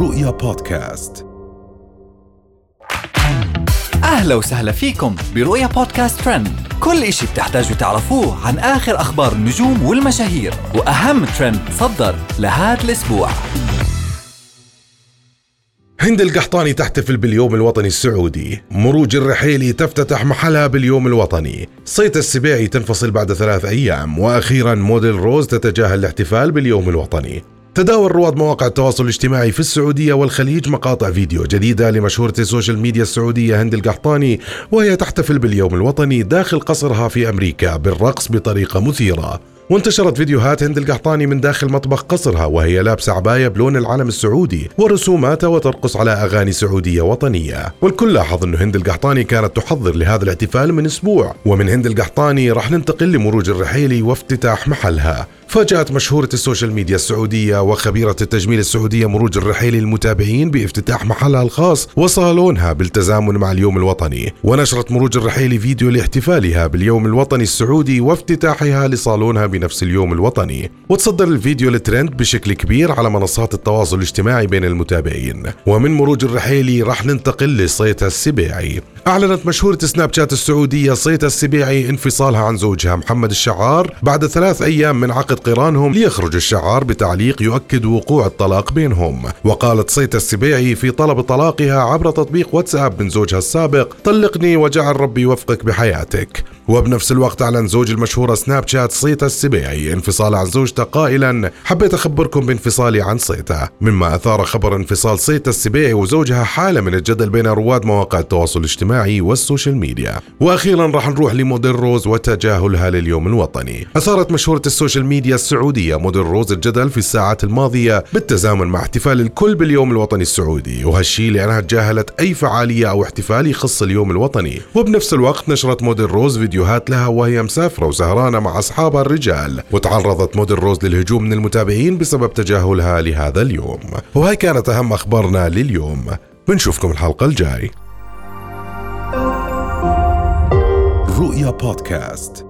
رؤيا بودكاست. أهلا وسهلا فيكم برؤيا بودكاست ترند. كل إشي بتحتاجوا تعرفوه عن آخر أخبار النجوم والمشاهير وأهم ترند صدر لهذا الأسبوع. هند القحطاني تحتفل باليوم الوطني السعودي. مروج الرحيلي تفتتح محلها باليوم الوطني. صيت السبيعي تنفصل بعد ثلاث أيام. وأخيرا موديل روز تتجاهل الاحتفال باليوم الوطني. تداول رواد مواقع التواصل الاجتماعي في السعودية والخليج مقاطع فيديو جديدة لمشهورة ال social media السعودية هند القحطاني وهي تحتفل باليوم الوطني داخل قصرها في أمريكا بالرقص بطريقة مثيرة. وانتشرت فيديوهات هند القحطاني من داخل مطبخ قصرها وهي لابسة عباية بلون العلم السعودي ورسوماتها وترقص على أغاني سعودية وطنية. والكل لاحظ أنه هند القحطاني كانت تحضر لهذا الاحتفال من أسبوع ومن هند القحطاني راح ننتقل لمروج الرحيلي وافتتاح محلها. فاجأت مشهورة ال social media السعودية وخبيرة التجميل السعودية مروج الرحيلي المتابعين بافتتاح محلها الخاص وصالونها بالتزامن مع اليوم الوطني. ونشرت مروج الرحيلي فيديو لاحتفالها باليوم الوطني السعودي وافتتاحها لصالونها بنفس اليوم الوطني وتصدر الفيديو الترند بشكل كبير على منصات التواصل الاجتماعي بين المتابعين. ومن مروج الرحيلي راح ننتقل لصيتها السبيعي. أعلنت مشهورة سناب شات السعودية صيتا السبيعي انفصالها عن زوجها محمد الشعار بعد ثلاث أيام من عقد قرانهم ليخرج الشعار بتعليق يؤكد وقوع الطلاق بينهم. وقالت صيتا السبيعي في طلب طلاقها عبر تطبيق واتساب من زوجها السابق طلقني وجعل ربي يوفقك بحياتك. وبنفس الوقت أعلن زوج المشهورة سناب شات صيتا السبيعي انفصال عن زوجته قائلا حبيت أخبركم بانفصالي عن صيتا مما أثار خبر انفصال صيتا السبيعي وزوجها حالة من الجدل بين رواد مواقع التواصل الاجتماعي وال social media. وأخيرا راح نروح لموديل روز وتجاهلها لليوم الوطني. أثارت مشهورة ال social media السعودية موديل روز الجدل في الساعات الماضية بالتزامن مع احتفال الكل باليوم الوطني السعودي وهالشي لأنها تجاهلت أي فعالية أو احتفال يخص اليوم الوطني. وبنفس الوقت نشرت موديل روز فيديوهات لها وهي مسافرة وسهرانة مع أصحابها الرجال. وتعرضت موديل روز للهجوم من المتابعين بسبب تجاهلها لهذا اليوم. وهي كانت أهم أخبارنا لليوم. بنشوفكم الحلقة الجاي. رؤيا بودكاست.